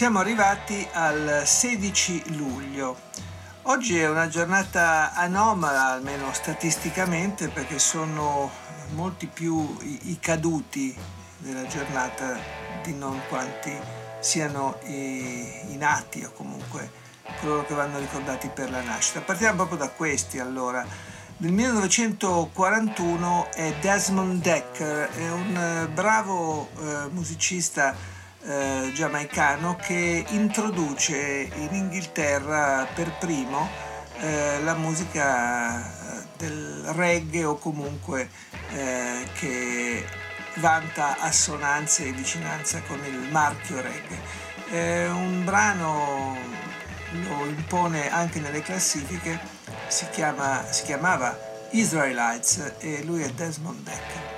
Siamo arrivati al 16 luglio. Oggi è una giornata anomala, almeno statisticamente, perché sono molti più i, caduti della giornata di non quanti siano i, i nati o comunque coloro che vanno ricordati per la nascita. Partiamo proprio da questi allora. Nel 1941 è Desmond Decker, è un eh, bravo eh, musicista eh, giamaicano che introduce in Inghilterra per primo eh, la musica eh, del reggae o comunque eh, che vanta assonanze e vicinanza con il marchio reggae. un brano lo impone anche nelle classifiche, si, chiama, si chiamava Israelites e lui è Desmond Decker.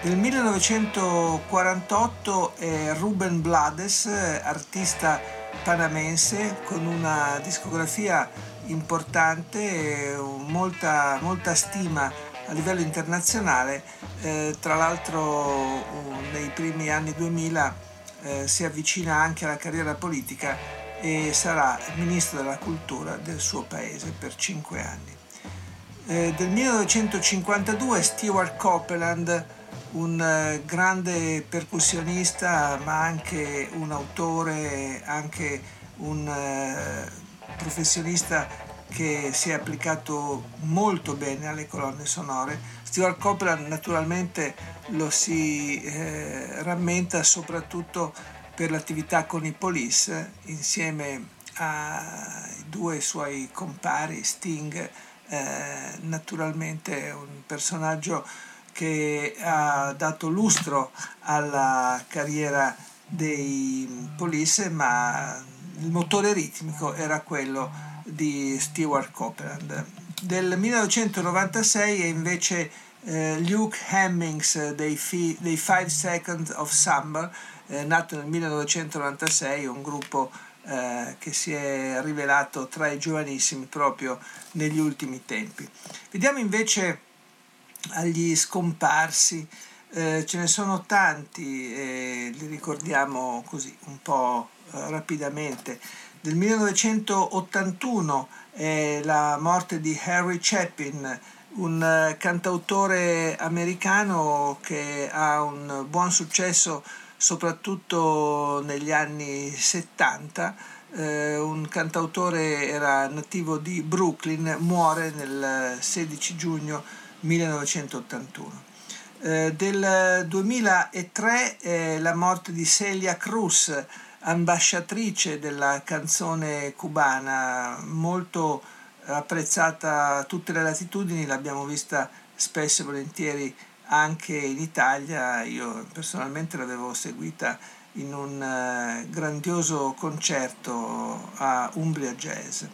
Nel 1948 è Ruben Blades, artista panamense con una discografia importante molta, molta stima a livello internazionale. Eh, tra l'altro nei primi anni 2000 eh, si avvicina anche alla carriera politica e sarà ministro della cultura del suo paese per cinque anni. Eh, del 1952 Stewart Copeland un eh, grande percussionista ma anche un autore, anche un eh, professionista che si è applicato molto bene alle colonne sonore. Stuart Copeland naturalmente lo si eh, rammenta soprattutto per l'attività con i Police insieme ai due suoi compari, Sting, eh, naturalmente un personaggio che ha dato lustro alla carriera dei Police, ma il motore ritmico era quello di Stewart Copeland. Del 1996 è invece eh, Luke Hemmings dei, fi, dei Five Seconds of Summer, eh, nato nel 1996, un gruppo eh, che si è rivelato tra i giovanissimi proprio negli ultimi tempi. Vediamo invece agli scomparsi, eh, ce ne sono tanti, eh, li ricordiamo così un po' eh, rapidamente. Del 1981 è la morte di Harry Chapin, un eh, cantautore americano che ha un buon successo soprattutto negli anni 70. Eh, un cantautore era nativo di Brooklyn, muore nel 16 giugno 1981. Eh, del 2003 eh, la morte di Celia Cruz, ambasciatrice della canzone cubana, molto apprezzata a tutte le latitudini, l'abbiamo vista spesso e volentieri anche in Italia, io personalmente l'avevo seguita in un uh, grandioso concerto a Umbria Jazz.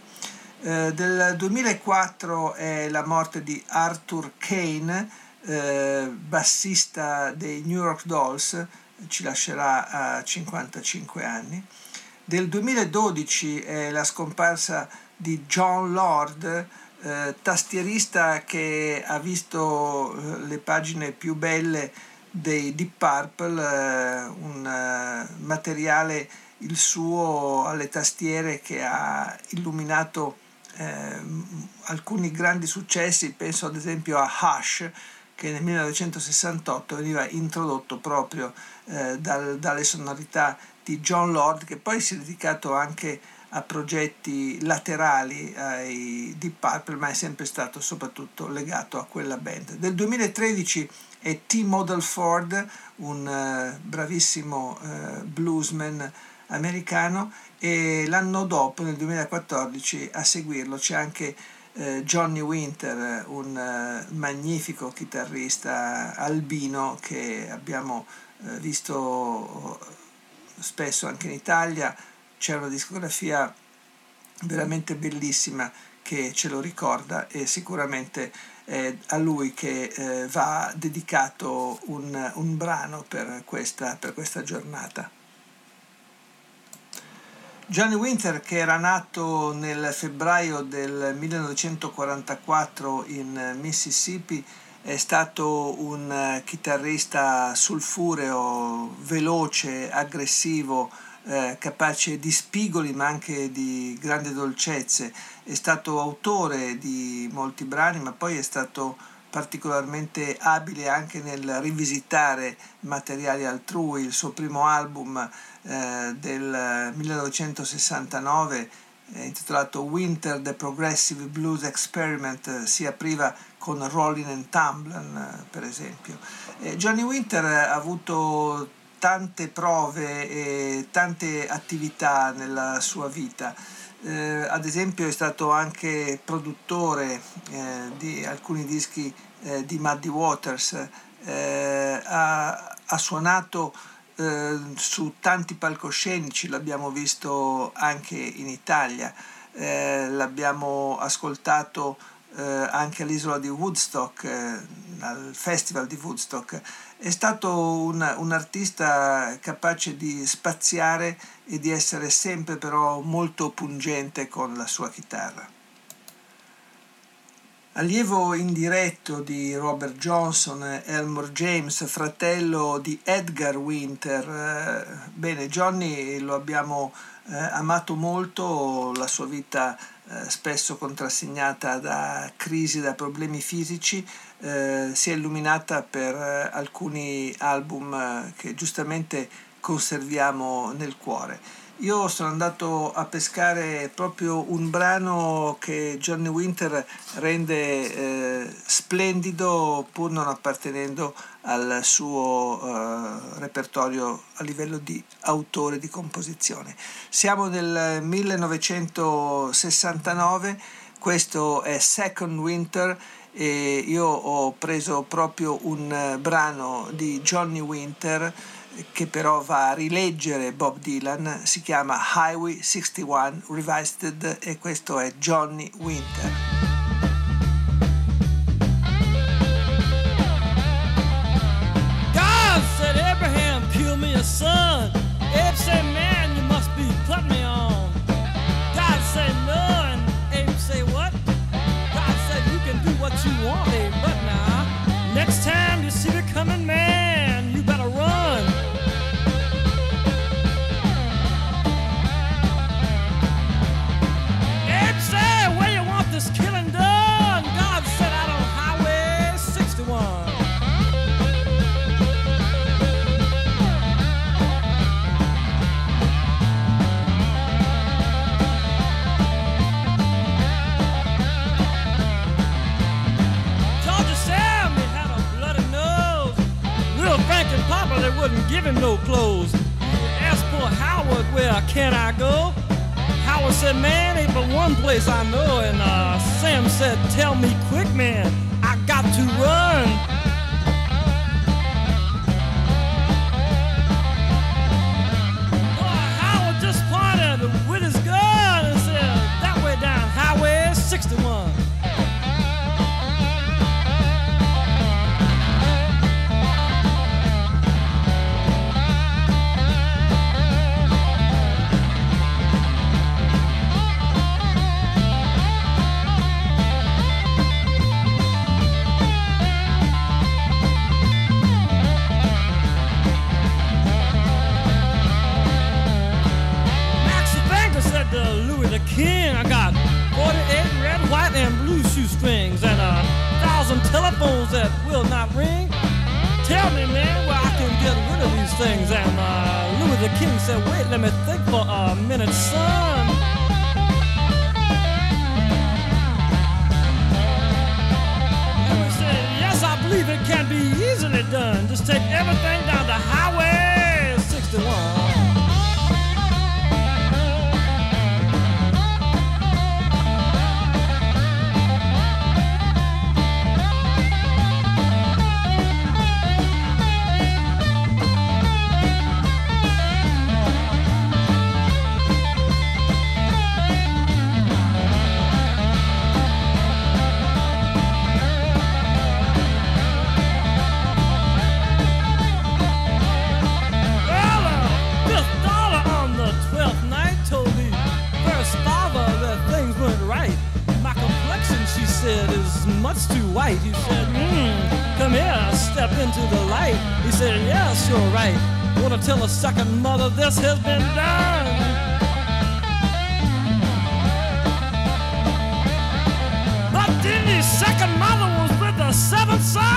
Eh, del 2004 è la morte di Arthur Kane, eh, bassista dei New York Dolls, ci lascerà a 55 anni. Del 2012 è la scomparsa di John Lord, eh, tastierista che ha visto eh, le pagine più belle dei Deep Purple, eh, un materiale il suo alle tastiere che ha illuminato eh, alcuni grandi successi, penso ad esempio a Hush, che nel 1968 veniva introdotto proprio eh, dal, dalle sonorità di John Lord, che poi si è dedicato anche a progetti laterali ai Deep Purple, ma è sempre stato soprattutto legato a quella band. Del 2013 è T. Model Ford, un uh, bravissimo uh, bluesman americano e l'anno dopo, nel 2014, a seguirlo c'è anche eh, Johnny Winter, un eh, magnifico chitarrista albino che abbiamo eh, visto spesso anche in Italia, c'è una discografia veramente bellissima che ce lo ricorda e sicuramente è a lui che eh, va dedicato un, un brano per questa, per questa giornata. Johnny Winter, che era nato nel febbraio del 1944 in Mississippi, è stato un chitarrista sulfureo, veloce, aggressivo, eh, capace di spigoli ma anche di grandi dolcezze. È stato autore di molti brani, ma poi è stato particolarmente abile anche nel rivisitare materiali altrui. Il suo primo album eh, del 1969 eh, intitolato Winter the Progressive Blues Experiment si apriva con Rolling and Tumbling eh, per esempio. Johnny Winter ha avuto tante prove e tante attività nella sua vita. Eh, ad esempio è stato anche produttore eh, di alcuni dischi eh, di Muddy Waters, eh, ha, ha, suonato eh, su tanti palcoscenici, l'abbiamo visto anche in Italia, eh, l'abbiamo ascoltato anche all'isola di Woodstock, al festival di Woodstock è stato un, un, artista capace di spaziare e di essere sempre però molto pungente con la sua chitarra. Allievo indiretto di Robert Johnson, Elmore James, fratello di Edgar Winter. Eh, bene, Johnny lo abbiamo eh, amato molto, la sua vita eh, spesso contrassegnata da crisi, da problemi fisici, eh, si è illuminata per eh, alcuni album eh, che giustamente conserviamo nel cuore. Io sono andato a pescare proprio un brano che Johnny Winter rende eh, splendido pur non appartenendo al suo eh, repertorio a livello di autore di composizione. Siamo nel 1969, questo è Second Winter e io ho preso proprio un brano di Johnny Winter che però va a rileggere Bob Dylan, si chiama Highway 61 Revisited e questo è Johnny Winter. Him no clothes. Asked poor Howard, where can I go? Howard said, man, ain't but one place I know. And uh, Sam said, tell me quick, man, I got to run. Things. And uh, Louis the King said, wait, let me think for a minute, son. Louis said, yes, I believe it can be easily done. Just take everything down to Highway what's too white? He said, hmm, come here, step into the light. He said, yes, you're right. Wanna tell a second mother this has been done? But then the second mother was with the seventh son,